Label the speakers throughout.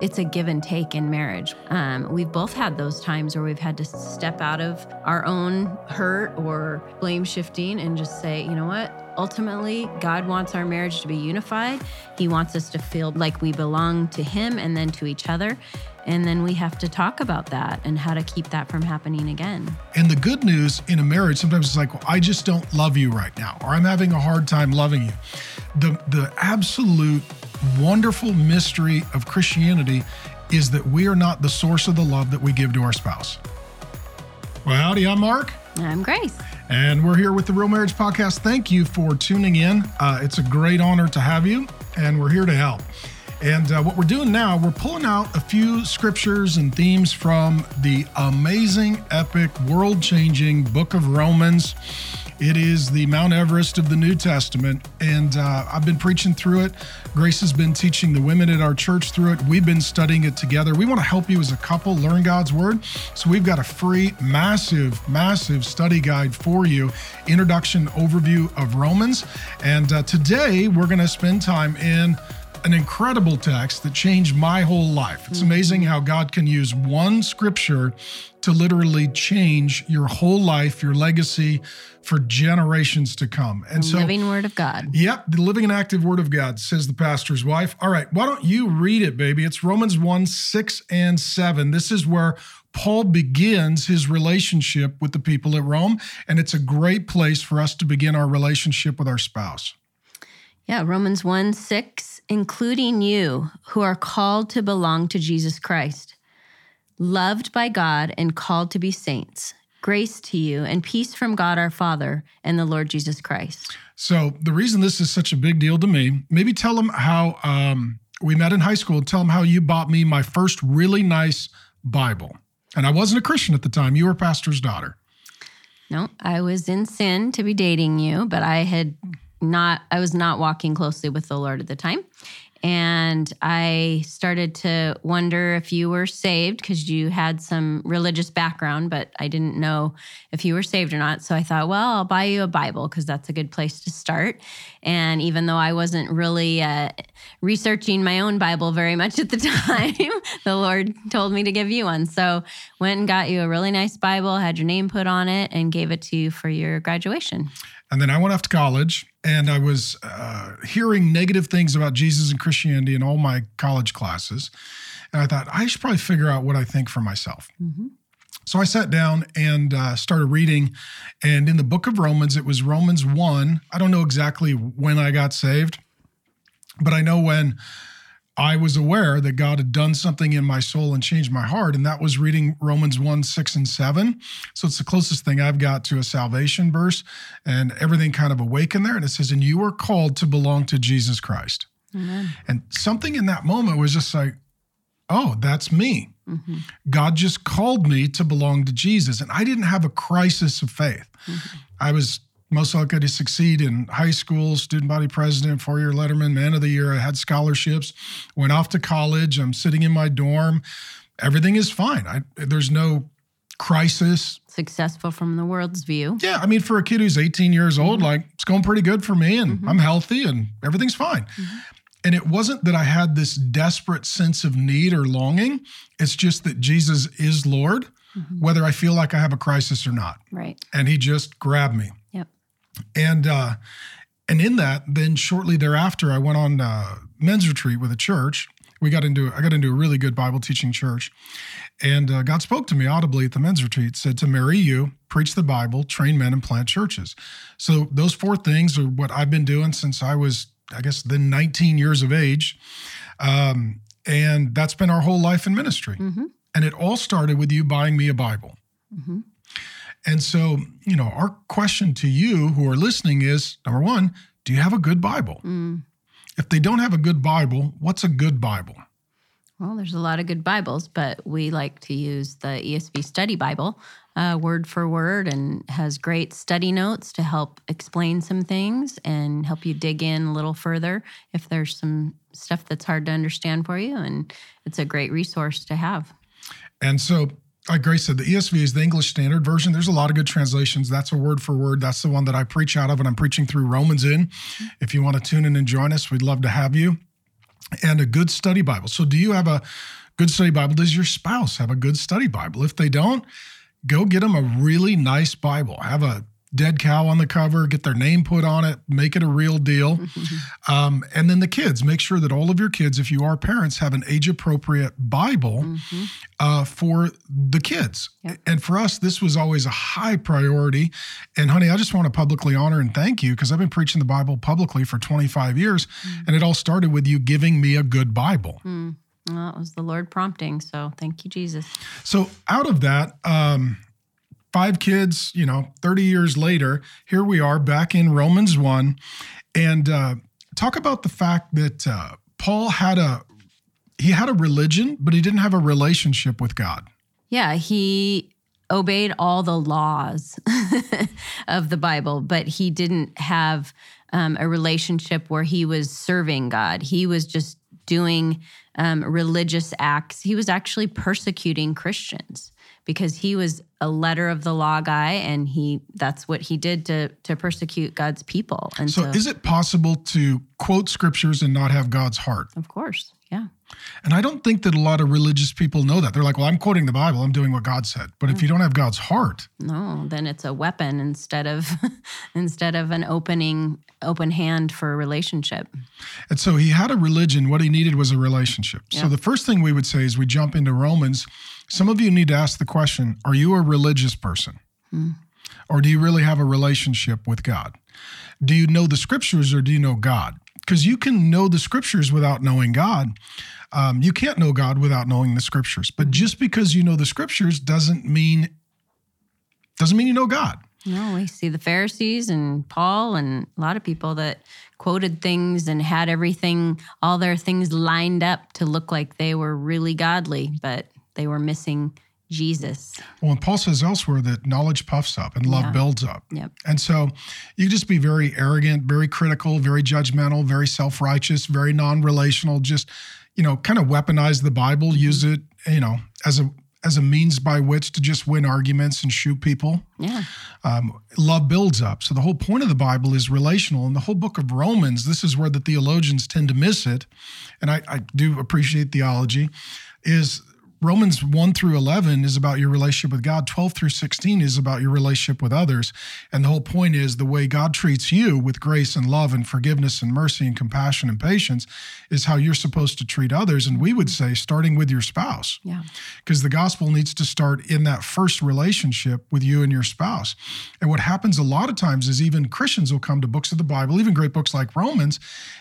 Speaker 1: it's a give and take in marriage. Um, we've both had those times where we've had to step out of our own hurt or blame shifting and just say, you know what? Ultimately, God wants our marriage to be unified. He wants us to feel like we belong to Him and then to each other. And then we have to talk about that and how to keep that from happening again.
Speaker 2: And the good news in a marriage, sometimes it's like, well, I just don't love you right now, or I'm having a hard time loving you. The, the absolute wonderful mystery of Christianity is that we are not the source of the love that we give to our spouse. Well, howdy, I'm Mark.
Speaker 1: I'm Grace.
Speaker 2: And we're here with the Real Marriage Podcast. Thank you for tuning in. Uh, it's a great honor to have you, and we're here to help. And uh, what we're doing now, we're pulling out a few scriptures and themes from the amazing, epic, world changing book of Romans. It is the Mount Everest of the New Testament, and uh, I've been preaching through it. Grace has been teaching the women at our church through it. We've been studying it together. We want to help you as a couple learn God's Word. So we've got a free, massive, massive study guide for you introduction overview of Romans. And uh, today we're going to spend time in an incredible text that changed my whole life. It's amazing how God can use one scripture to literally change your whole life, your legacy for generations to come.
Speaker 1: And so, living word of God.
Speaker 2: Yep, the living and active word of God, says the pastor's wife. All right, why don't you read it, baby? It's Romans 1 6 and 7. This is where Paul begins his relationship with the people at Rome, and it's a great place for us to begin our relationship with our spouse.
Speaker 1: Yeah, Romans 1 6 including you who are called to belong to Jesus Christ, loved by God and called to be saints. Grace to you and peace from God our Father and the Lord Jesus Christ.
Speaker 2: So, the reason this is such a big deal to me, maybe tell them how um, we met in high school. Tell them how you bought me my first really nice Bible. And I wasn't a Christian at the time. You were pastor's daughter.
Speaker 1: No, I was in sin to be dating you, but I had not I was not walking closely with the Lord at the time. And I started to wonder if you were saved because you had some religious background, but I didn't know if you were saved or not. So I thought, well, I'll buy you a Bible because that's a good place to start. And even though I wasn't really uh, researching my own Bible very much at the time, the Lord told me to give you one. So went and got you a really nice Bible, had your name put on it, and gave it to you for your graduation.
Speaker 2: And then I went off to college and I was uh, hearing negative things about Jesus and Christianity in all my college classes. And I thought, I should probably figure out what I think for myself. Mm-hmm. So I sat down and uh, started reading. And in the book of Romans, it was Romans 1. I don't know exactly when I got saved, but I know when I was aware that God had done something in my soul and changed my heart, and that was reading Romans 1 6 and 7. So it's the closest thing I've got to a salvation verse, and everything kind of awakened there. And it says, And you are called to belong to Jesus Christ. Amen. And something in that moment was just like, Oh, that's me. Mm-hmm. God just called me to belong to Jesus. And I didn't have a crisis of faith. Mm-hmm. I was most likely to succeed in high school, student body president, four year letterman, man of the year. I had scholarships, went off to college. I'm sitting in my dorm. Everything is fine. I, there's no crisis.
Speaker 1: Successful from the world's view.
Speaker 2: Yeah. I mean, for a kid who's 18 years old, mm-hmm. like it's going pretty good for me and mm-hmm. I'm healthy and everything's fine. Mm-hmm. And it wasn't that I had this desperate sense of need or longing. It's just that Jesus is Lord, mm-hmm. whether I feel like I have a crisis or not.
Speaker 1: Right.
Speaker 2: And he just grabbed me. And uh, and in that, then shortly thereafter, I went on uh, men's retreat with a church. We got into I got into a really good Bible teaching church, and uh, God spoke to me audibly at the men's retreat. Said to marry you, preach the Bible, train men, and plant churches. So those four things are what I've been doing since I was, I guess, then 19 years of age, um, and that's been our whole life in ministry. Mm-hmm. And it all started with you buying me a Bible. Mm-hmm. And so, you know, our question to you who are listening is number one, do you have a good Bible? Mm. If they don't have a good Bible, what's a good Bible?
Speaker 1: Well, there's a lot of good Bibles, but we like to use the ESV Study Bible uh, word for word and has great study notes to help explain some things and help you dig in a little further if there's some stuff that's hard to understand for you. And it's a great resource to have.
Speaker 2: And so like Grace said, the ESV is the English Standard Version. There's a lot of good translations. That's a word for word. That's the one that I preach out of, and I'm preaching through Romans in. If you want to tune in and join us, we'd love to have you. and a good study Bible. So, do you have a good study Bible? Does your spouse have a good study Bible? If they don't, go get them a really nice Bible. Have a dead cow on the cover, get their name put on it, make it a real deal. Um, and then the kids, make sure that all of your kids, if you are parents, have an age appropriate Bible mm-hmm. uh, for the kids. Yep. And for us, this was always a high priority. And honey, I just want to publicly honor and thank you because I've been preaching the Bible publicly for 25 years. Mm-hmm. And it all started with you giving me a good Bible.
Speaker 1: Mm. Well, it was the Lord prompting. So thank you, Jesus.
Speaker 2: So out of that, um, five kids, you know, 30 years later, here we are back in Romans 1. And uh, talk about the fact that uh, Paul had a he had a religion, but he didn't have a relationship with God.
Speaker 1: Yeah, he obeyed all the laws of the Bible, but he didn't have um, a relationship where he was serving God. He was just doing um, religious acts. He was actually persecuting Christians because he was a letter of the law guy and he that's what he did to to persecute God's people. And
Speaker 2: so, so is it possible to quote scriptures and not have God's heart?
Speaker 1: Of course. Yeah.
Speaker 2: And I don't think that a lot of religious people know that. They're like, well, I'm quoting the Bible, I'm doing what God said. But if you don't have God's heart,
Speaker 1: no, then it's a weapon instead of instead of an opening open hand for a relationship.
Speaker 2: And so he had a religion, what he needed was a relationship. Yeah. So the first thing we would say is we jump into Romans. Some of you need to ask the question, are you a religious person? Hmm. Or do you really have a relationship with God? Do you know the scriptures or do you know God? because you can know the scriptures without knowing God. Um, you can't know God without knowing the scriptures. But just because you know the scriptures doesn't mean doesn't mean you know God.
Speaker 1: No, we see the Pharisees and Paul and a lot of people that quoted things and had everything, all their things lined up to look like they were really godly, but they were missing Jesus.
Speaker 2: Well, and Paul says elsewhere that knowledge puffs up and love yeah. builds up.
Speaker 1: Yep.
Speaker 2: And so you just be very arrogant, very critical, very judgmental, very self righteous, very non relational, just, you know, kind of weaponize the Bible, use it, you know, as a as a means by which to just win arguments and shoot people.
Speaker 1: Yeah.
Speaker 2: Um, love builds up. So the whole point of the Bible is relational. And the whole book of Romans, this is where the theologians tend to miss it. And I, I do appreciate theology, is Romans 1 through 11 is about your relationship with God. 12 through 16 is about your relationship with others. And the whole point is the way God treats you with grace and love and forgiveness and mercy and compassion and patience is how you're supposed to treat others. And we would say, starting with your spouse.
Speaker 1: Yeah.
Speaker 2: Because the gospel needs to start in that first relationship with you and your spouse. And what happens a lot of times is even Christians will come to books of the Bible, even great books like Romans,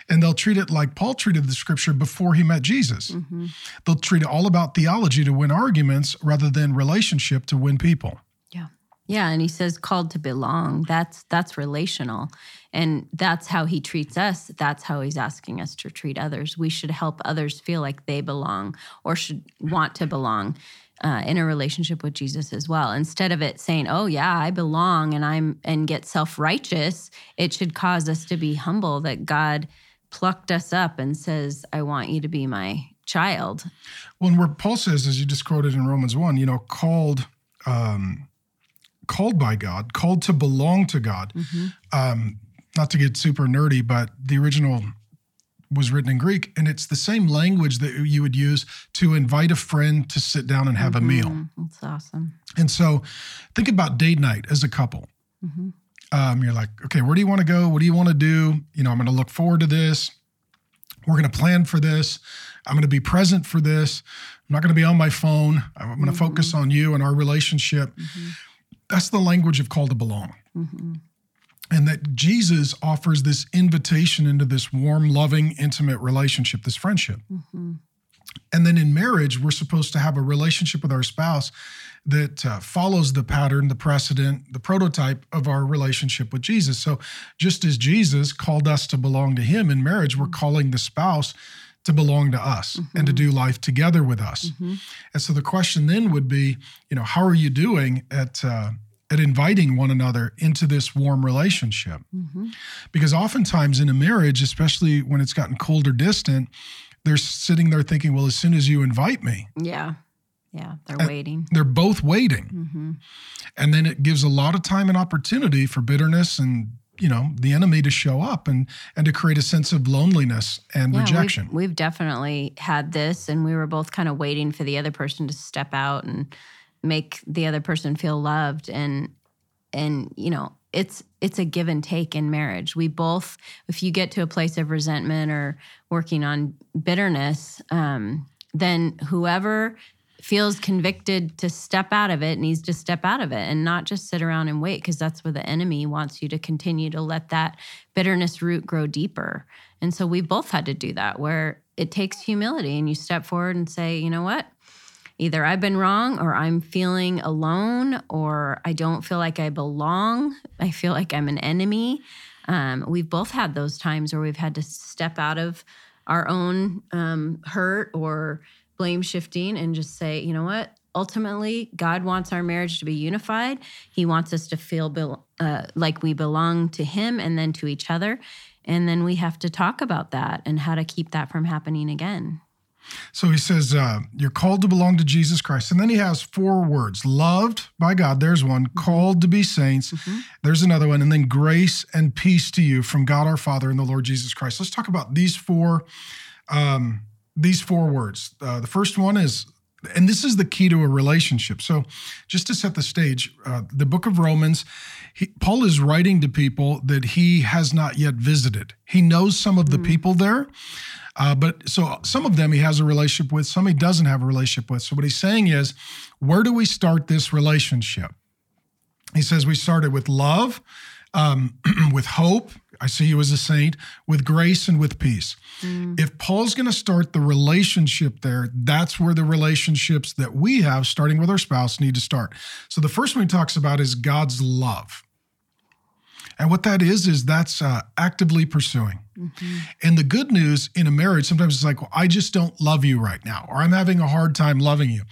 Speaker 2: and they'll treat it like Paul treated the scripture before he met Jesus. Mm-hmm. They'll treat it all about theology to win arguments rather than relationship to win people.
Speaker 1: Yeah. Yeah, and he says called to belong. That's that's relational. And that's how he treats us. That's how he's asking us to treat others. We should help others feel like they belong or should want to belong. Uh, in a relationship with Jesus as well. Instead of it saying, "Oh yeah, I belong," and I'm and get self righteous, it should cause us to be humble that God plucked us up and says, I want you to be my child.
Speaker 2: Well, and where Paul says, as you just quoted in Romans 1, you know, called um, called by God, called to belong to God. Mm-hmm. Um, not to get super nerdy, but the original was written in Greek, and it's the same language that you would use to invite a friend to sit down and have mm-hmm. a meal.
Speaker 1: That's awesome.
Speaker 2: And so, think about date night as a couple. Mm-hmm. Um, you're like, okay, where do you want to go? What do you want to do? You know, I'm going to look forward to this. We're going to plan for this. I'm going to be present for this. I'm not going to be on my phone. I'm going to mm-hmm. focus on you and our relationship. Mm-hmm. That's the language of call to belong. Mm-hmm. And that Jesus offers this invitation into this warm, loving, intimate relationship, this friendship. Mm-hmm. And then in marriage, we're supposed to have a relationship with our spouse that uh, follows the pattern, the precedent, the prototype of our relationship with Jesus. So, just as Jesus called us to belong to him in marriage, we're calling the spouse to belong to us mm-hmm. and to do life together with us. Mm-hmm. And so the question then would be, you know, how are you doing at uh, at inviting one another into this warm relationship? Mm-hmm. Because oftentimes in a marriage, especially when it's gotten cold or distant, they're sitting there thinking, well, as soon as you invite me,
Speaker 1: yeah, yeah, they're waiting.
Speaker 2: They're both waiting. Mm-hmm. And then it gives a lot of time and opportunity for bitterness and you know the enemy to show up and and to create a sense of loneliness and
Speaker 1: Yeah,
Speaker 2: rejection
Speaker 1: We've, we've definitely had this, and we were both kind of waiting for the other person to step out and make the other person feel loved. And and you know, it's it's a give and take in marriage. We both, if you get to a place of resentment or working on bitterness, um, then whoever feels convicted to step out of it needs to step out of it and not just sit around and wait because that's where the enemy wants you to continue to let that bitterness root grow deeper. And so we both had to do that where it takes humility and you step forward and say, you know what? Either I've been wrong or I'm feeling alone or I don't feel like I belong. I feel like I'm an enemy. Um, we've both had those times where we've had to step out of our own um, hurt or blame shifting and just say, you know what? Ultimately, God wants our marriage to be unified. He wants us to feel bel- uh, like we belong to Him and then to each other. And then we have to talk about that and how to keep that from happening again.
Speaker 2: So he says, uh, You're called to belong to Jesus Christ. And then he has four words loved by God. There's one. Called to be saints. There's another one. And then grace and peace to you from God our Father and the Lord Jesus Christ. Let's talk about these four. Um, these four words. Uh, the first one is, and this is the key to a relationship. So, just to set the stage, uh, the book of Romans, he, Paul is writing to people that he has not yet visited. He knows some of the people there, uh, but so some of them he has a relationship with, some he doesn't have a relationship with. So, what he's saying is, where do we start this relationship? He says we started with love, um, with hope. I see you as a saint, with grace and with peace. If Paul's going to start the relationship there, that's where the relationships that we have, starting with our spouse, need to start. So the first one he talks about is God's love. And what that is, is that's uh, actively pursuing. And the good news in a marriage, sometimes it's like, well, I just don't love you right now, or I'm having a hard time loving you.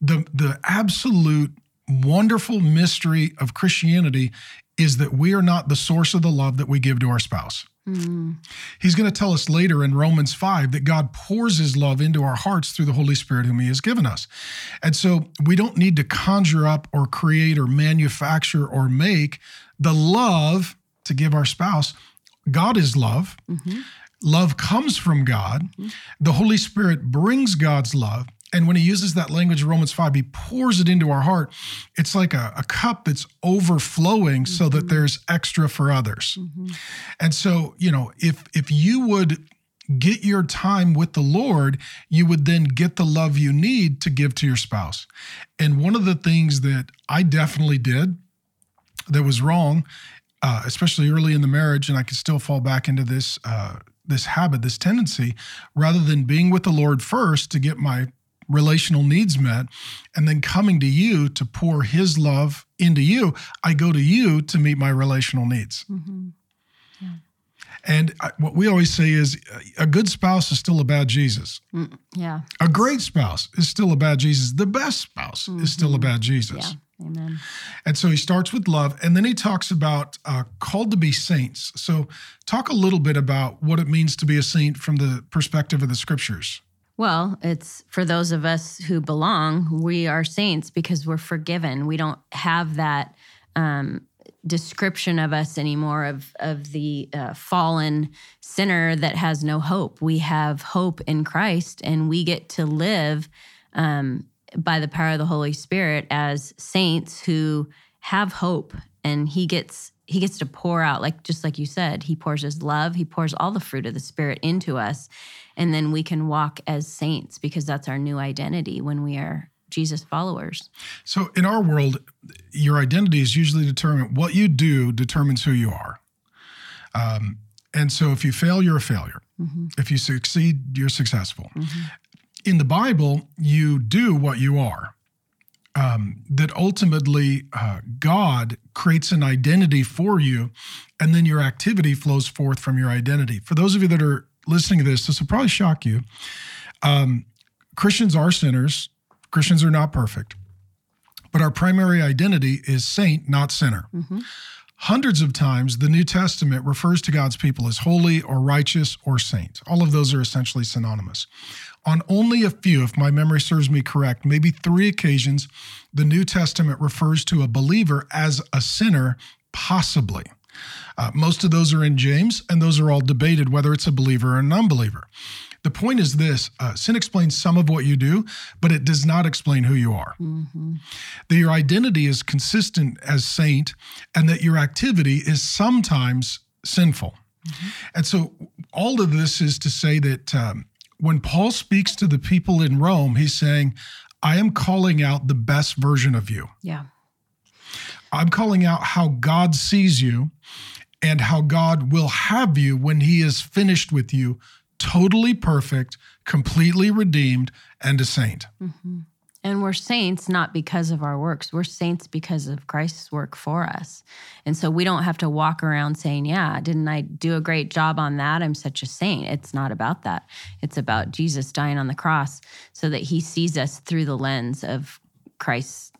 Speaker 2: The, the absolute wonderful mystery of Christianity is that we are not the source of the love that we give to our spouse. He's going to tell us later in Romans 5 that God pours his love into our hearts through the Holy Spirit, whom he has given us. And so we don't need to conjure up or create or manufacture or make the love to give our spouse. God is love. Mm-hmm. Love comes from God. Mm-hmm. The Holy Spirit brings God's love. And when he uses that language in Romans 5, he pours it into our heart. It's like a, a cup that's overflowing so that there's extra for others. And so, you know, if if you would get your time with the Lord, you would then get the love you need to give to your spouse. And one of the things that I definitely did that was wrong, uh, especially early in the marriage, and I could still fall back into this uh, this habit, this tendency, rather than being with the Lord first to get my relational needs met, and then coming to you to pour His love into you, I go to you to meet my relational needs. And I- what we always say is uh, a good spouse is still a bad Jesus.
Speaker 1: Yeah.
Speaker 2: A great spouse is still a bad Jesus. The best spouse is still a bad Jesus.
Speaker 1: Yeah. Amen.
Speaker 2: And so he starts with love, and then he talks about uh, called to be saints. So, talk a little bit about what it means to be a saint from the perspective of the scriptures.
Speaker 1: Well, it's for those of us who belong, we are saints because we're forgiven. We don't have that um, description of us anymore of, of the uh, fallen sinner that has no hope. We have hope in Christ and we get to live um, by the power of the Holy Spirit as saints who have hope and he gets he gets to pour out like just like you said he pours his love he pours all the fruit of the spirit into us and then we can walk as saints because that's our new identity when we are Jesus followers.
Speaker 2: So, in our world, your identity is usually determined, what you do determines who you are. Um, and so, if you fail, you're a failure. If you succeed, you're successful. In the Bible, you do what you are. Um, that ultimately uh, God creates an identity for you, and then your activity flows forth from your identity. For those of you that are listening to this, this will probably shock you. Um, Christians are sinners, Christians are not perfect, but our primary identity is saint, not sinner. Hundreds of times, the New Testament refers to God's people as holy or righteous or saint. All of those are essentially synonymous. On only a few, if my memory serves me correct, maybe three occasions, the New Testament refers to a believer as a sinner, possibly. Uh, most of those are in James, and those are all debated whether it's a believer or an unbeliever. The point is this uh, sin explains some of what you do, but it does not explain who you are. Mm-hmm. That your identity is consistent as saint, and that your activity is sometimes sinful. Mm-hmm. And so, all of this is to say that um, when Paul speaks to the people in Rome, he's saying, I am calling out the best version of you.
Speaker 1: Yeah.
Speaker 2: I'm calling out how God sees you and how God will have you when he is finished with you, totally perfect, completely redeemed, and a saint. Mm-hmm.
Speaker 1: And we're saints not because of our works. We're saints because of Christ's work for us. And so we don't have to walk around saying, Yeah, didn't I do a great job on that? I'm such a saint. It's not about that. It's about Jesus dying on the cross so that he sees us through the lens of Christ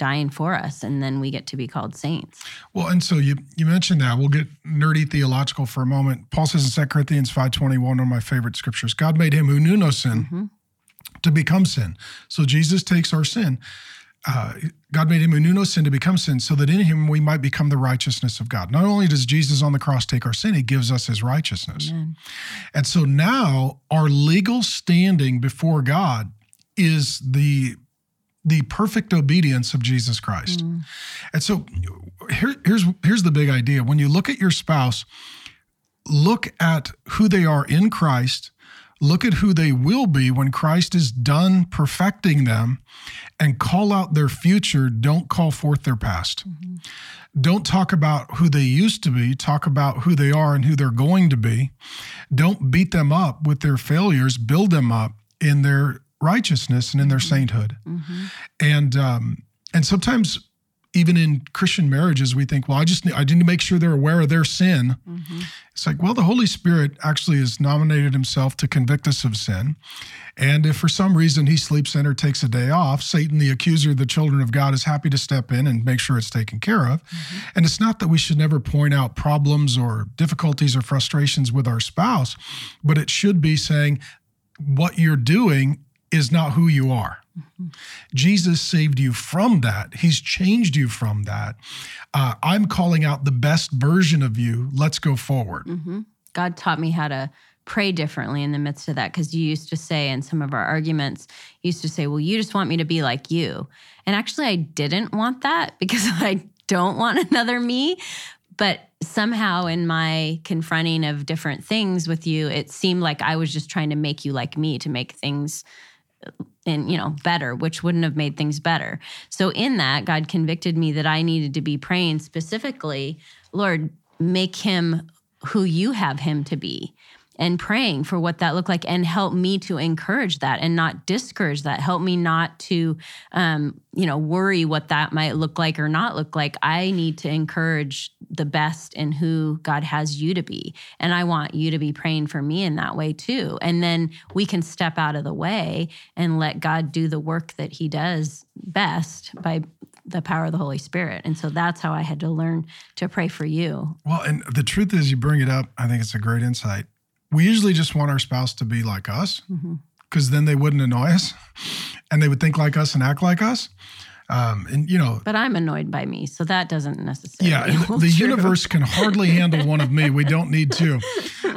Speaker 1: dying for us and then we get to be called saints
Speaker 2: well and so you you mentioned that we'll get nerdy theological for a moment paul says in 2 corinthians 5.21 one of my favorite scriptures god made him who knew no sin mm-hmm. To become sin so jesus takes our sin uh, God made him who knew no sin to become sin so that in him we might become the righteousness of God. Not only does Jesus on the cross take our sin, he gives us his righteousness. Amen. And so now our legal standing before God is the the perfect obedience of Jesus Christ. Mm. And so here, here's here's the big idea. When you look at your spouse, look at who they are in Christ, look at who they will be when Christ is done perfecting them, and call out their future. Don't call forth their past. Mm-hmm. Don't talk about who they used to be, talk about who they are and who they're going to be. Don't beat them up with their failures, build them up in their righteousness and in their mm-hmm. sainthood. Mm-hmm. And um, and sometimes even in Christian marriages, we think, well, I just need, I need to make sure they're aware of their sin. Mm-hmm. It's like, well, the Holy Spirit actually has nominated himself to convict us of sin. And if for some reason he sleeps in or takes a day off, Satan, the accuser of the children of God, is happy to step in and make sure it's taken care of. Mm-hmm. And it's not that we should never point out problems or difficulties or frustrations with our spouse, but it should be saying, what you're doing is not who you are. Jesus saved you from that. He's changed you from that. Uh, I'm calling out the best version of you. Let's go forward.
Speaker 1: Mm-hmm. God taught me how to pray differently in the midst of that because you used to say in some of our arguments, you used to say, Well, you just want me to be like you. And actually, I didn't want that because I don't want another me. But somehow in my confronting of different things with you, it seemed like I was just trying to make you like me to make things and you know better which wouldn't have made things better. So in that god convicted me that i needed to be praying specifically lord make him who you have him to be and praying for what that looked like and help me to encourage that and not discourage that help me not to um, you know worry what that might look like or not look like i need to encourage the best in who god has you to be and i want you to be praying for me in that way too and then we can step out of the way and let god do the work that he does best by the power of the Holy Spirit. And so that's how I had to learn to pray for you.
Speaker 2: Well, and the truth is, you bring it up. I think it's a great insight we usually just want our spouse to be like us because mm-hmm. then they wouldn't annoy us and they would think like us and act like us. Um, and you know,
Speaker 1: but I'm annoyed by me, so that doesn't necessarily.
Speaker 2: Yeah, the, the universe can hardly handle one of me. We don't need two.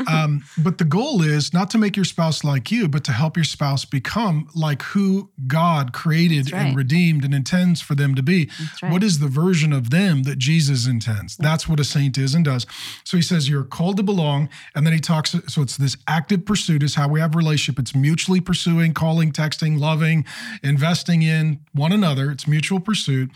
Speaker 2: Um, but the goal is not to make your spouse like you, but to help your spouse become like who God created right. and redeemed and intends for them to be. Right. What is the version of them that Jesus intends? Yeah. That's what a saint is and does. So he says you're called to belong, and then he talks. So it's this active pursuit is how we have relationship. It's mutually pursuing, calling, texting, loving, investing in one another. It's mutual mutual pursuit.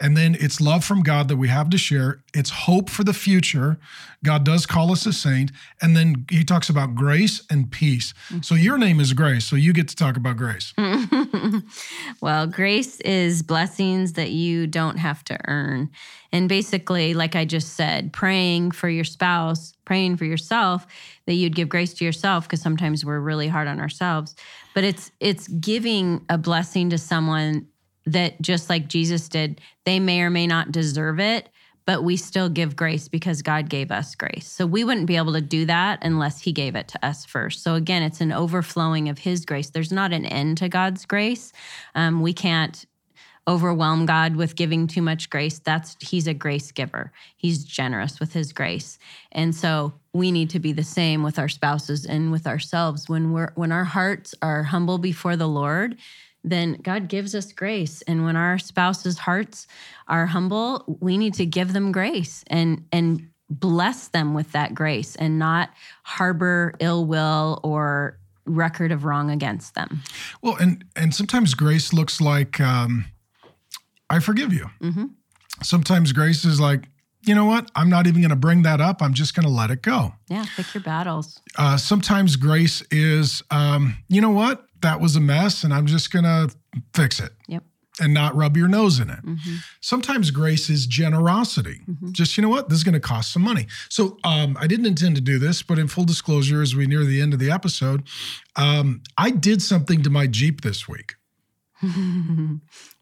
Speaker 2: And then it's love from God that we have to share. It's hope for the future. God does call us a saint. And then he talks about grace and peace. Mm-hmm. So your name is Grace. So you get to talk about grace.
Speaker 1: well, grace is blessings that you don't have to earn. And basically, like I just said, praying for your spouse, praying for yourself that you'd give grace to yourself because sometimes we're really hard on ourselves. But it's it's giving a blessing to someone that just like Jesus did, they may or may not deserve it, but we still give grace because God gave us grace. So we wouldn't be able to do that unless He gave it to us first. So again, it's an overflowing of His grace. There's not an end to God's grace. Um, we can't overwhelm God with giving too much grace. That's he's a grace giver. He's generous with his grace. And so we need to be the same with our spouses and with ourselves when we're when our hearts are humble before the Lord, then God gives us grace. And when our spouses' hearts are humble, we need to give them grace and and bless them with that grace and not harbor ill will or record of wrong against them.
Speaker 2: Well, and and sometimes grace looks like um, I forgive you.
Speaker 1: Mm-hmm.
Speaker 2: Sometimes grace is like, you know what? I'm not even going to bring that up. I'm just going to let it go.
Speaker 1: Yeah, pick your battles.
Speaker 2: Uh, sometimes grace is, um, you know what? That was a mess, and I'm just going to fix it.
Speaker 1: Yep.
Speaker 2: And not rub your nose in it.
Speaker 1: Mm-hmm.
Speaker 2: Sometimes grace is generosity. Just, you know what? This is going to cost some money. So um, I didn't intend to do this, but in full disclosure, as we near the end of the episode, um, I did something to my Jeep this week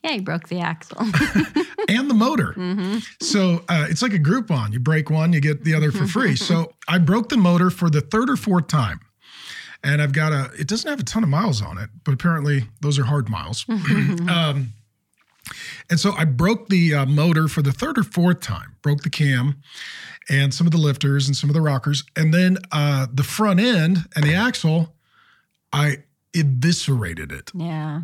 Speaker 1: yeah, you broke the axle.
Speaker 2: and the motor. So uh, it's like a Groupon. You break one, you get the other for free. so I broke the motor for the third or fourth time. And I've got a, it doesn't have a ton of miles on it, but apparently those are hard miles. um, and so I broke the uh, motor for the third or fourth time, broke the cam and some of the lifters and some of the rockers. And then uh, the front end and the axle, I eviscerated it.
Speaker 1: yeah.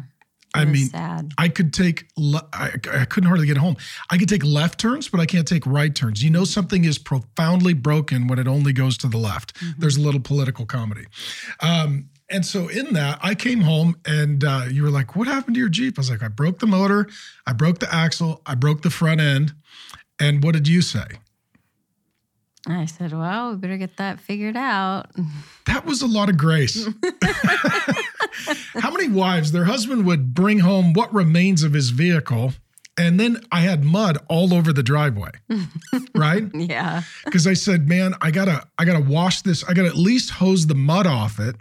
Speaker 2: I mean,
Speaker 1: sad.
Speaker 2: I could take, le- I, I couldn't hardly get home. I could take left turns, but I can't take right turns. You know, something is profoundly broken when it only goes to the left. There's a little political comedy. Um, and so in that, I came home and uh, you were like, What happened to your Jeep? I was like, I broke the motor, I broke the axle, I broke the front end. And what did you say?
Speaker 1: I said, well, we better get that figured out.
Speaker 2: That was a lot of grace. How many wives, their husband would bring home what remains of his vehicle, and then I had mud all over the driveway, right?
Speaker 1: Yeah.
Speaker 2: Because I said, "Man, I gotta, I gotta wash this. I gotta at least hose the mud off it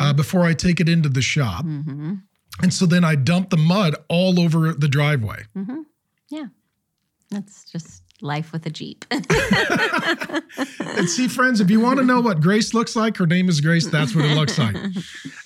Speaker 2: uh, before I take it into the shop."
Speaker 1: Mm-hmm.
Speaker 2: And so then I dumped the mud all over the driveway.
Speaker 1: Mm-hmm. Yeah. That's just life with a Jeep.
Speaker 2: And see, friends, if you want to know what Grace looks like, her name is Grace. That's what it looks like.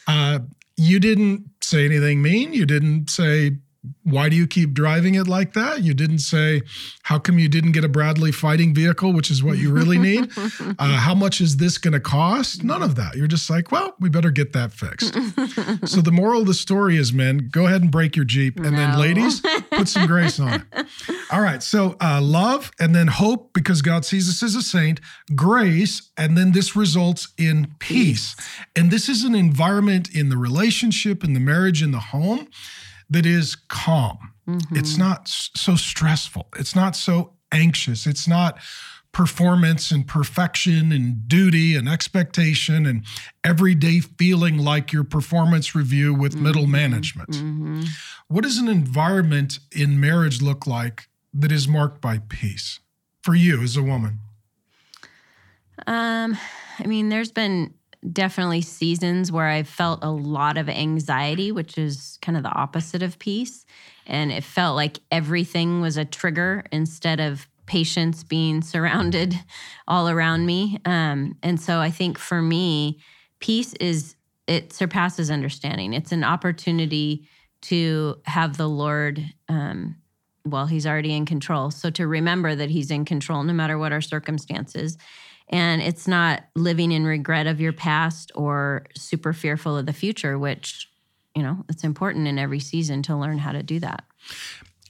Speaker 2: Uh, you didn't say anything mean. You didn't say, why do you keep driving it like that? You didn't say, how come you didn't get a Bradley fighting vehicle, which is what you really need? Uh, how much is this going to cost? None of that. You're just like, well, we better get that fixed. so the moral of the story is, men, go ahead and break your Jeep. And then, ladies, put some grace on it. All right. So uh, love and then hope because God sees us as a saint, grace, and then this results in peace. And this is an environment in the relationship, in the marriage, in the home that is calm. It's not so stressful. It's not so anxious. It's not performance and perfection and duty and expectation and everyday feeling like your performance review with middle management.
Speaker 1: hmm
Speaker 2: What does an environment in marriage look like that is marked by peace for you as a woman?
Speaker 1: Um, I mean, there's been definitely seasons where I felt a lot of anxiety, which is kind of the opposite of peace. And it felt like everything was a trigger instead of patience being surrounded all around me. Um, and so I think for me, peace is, it surpasses understanding. It's an opportunity to have the Lord, um, well, He's already in control. So to remember that He's in control no matter what our circumstances. And it's not living in regret of your past or super fearful of the future, which, you know, it's important in every season to learn how to do that.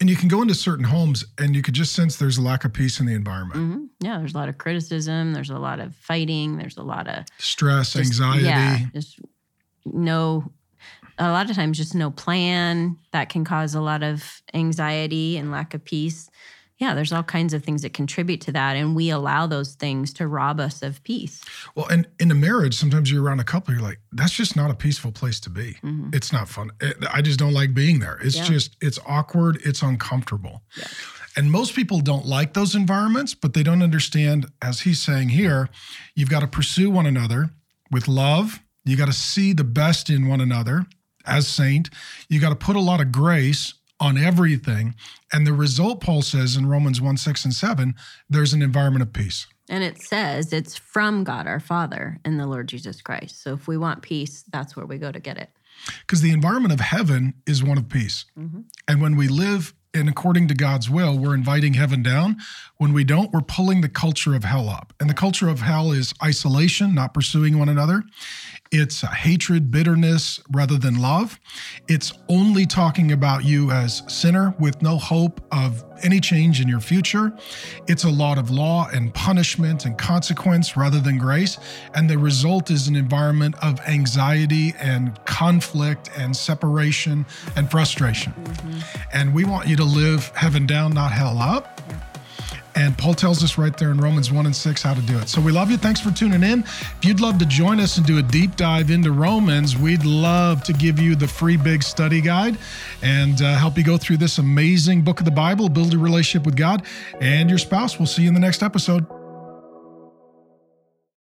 Speaker 2: And you can go into certain homes and you could just sense there's a lack of peace in the environment.
Speaker 1: hmm Yeah, there's a lot of criticism, there's a lot of fighting, there's a lot of
Speaker 2: Stress,
Speaker 1: just-
Speaker 2: anxiety.
Speaker 1: Yeah, just no, a lot of times just no plan that can cause a lot of anxiety and lack of peace. Yeah, there's all kinds of things that contribute to that. And we allow those things to rob us of peace.
Speaker 2: Well, and in a marriage, sometimes you're around a couple, you're like, that's just not a peaceful place to be.
Speaker 1: Mhm.
Speaker 2: It's not fun. I just don't like being there. It's
Speaker 1: Yeah.
Speaker 2: just, it's awkward. It's uncomfortable.
Speaker 1: Yeah.
Speaker 2: And most people don't like those environments, but they don't understand, as he's saying here, you've got to pursue one another with love. You got to see the best in one another as saint. You got to put a lot of grace on everything. And the result, Paul says in Romans 1 6 and 7, there's an environment of peace.
Speaker 1: And it says it's from God our Father and the Lord Jesus Christ. So if we want peace, that's where we go to get it.
Speaker 2: Because the environment of heaven is one of peace. Mm-hmm. And when we live in according to God's will, we're inviting heaven down. When we don't, we're pulling the culture of hell up. And the culture of hell is isolation, not pursuing one another. It's hatred, bitterness rather than love. It's only talking about you as sinner with no hope of any change in your future. It's a lot of law and punishment and consequence rather than grace. And the result is an environment of anxiety and conflict and separation and frustration. Mm-hmm. And we want you to live heaven down, not hell up. And Paul tells us right there in Romans 1 and 6 how to do it. So we love you. Thanks for tuning in. If you'd love to join us and do a deep dive into Romans, we'd love to give you the free big study guide and uh, help you go through this amazing book of the Bible, build a relationship with God and your spouse. We'll see you in the next episode.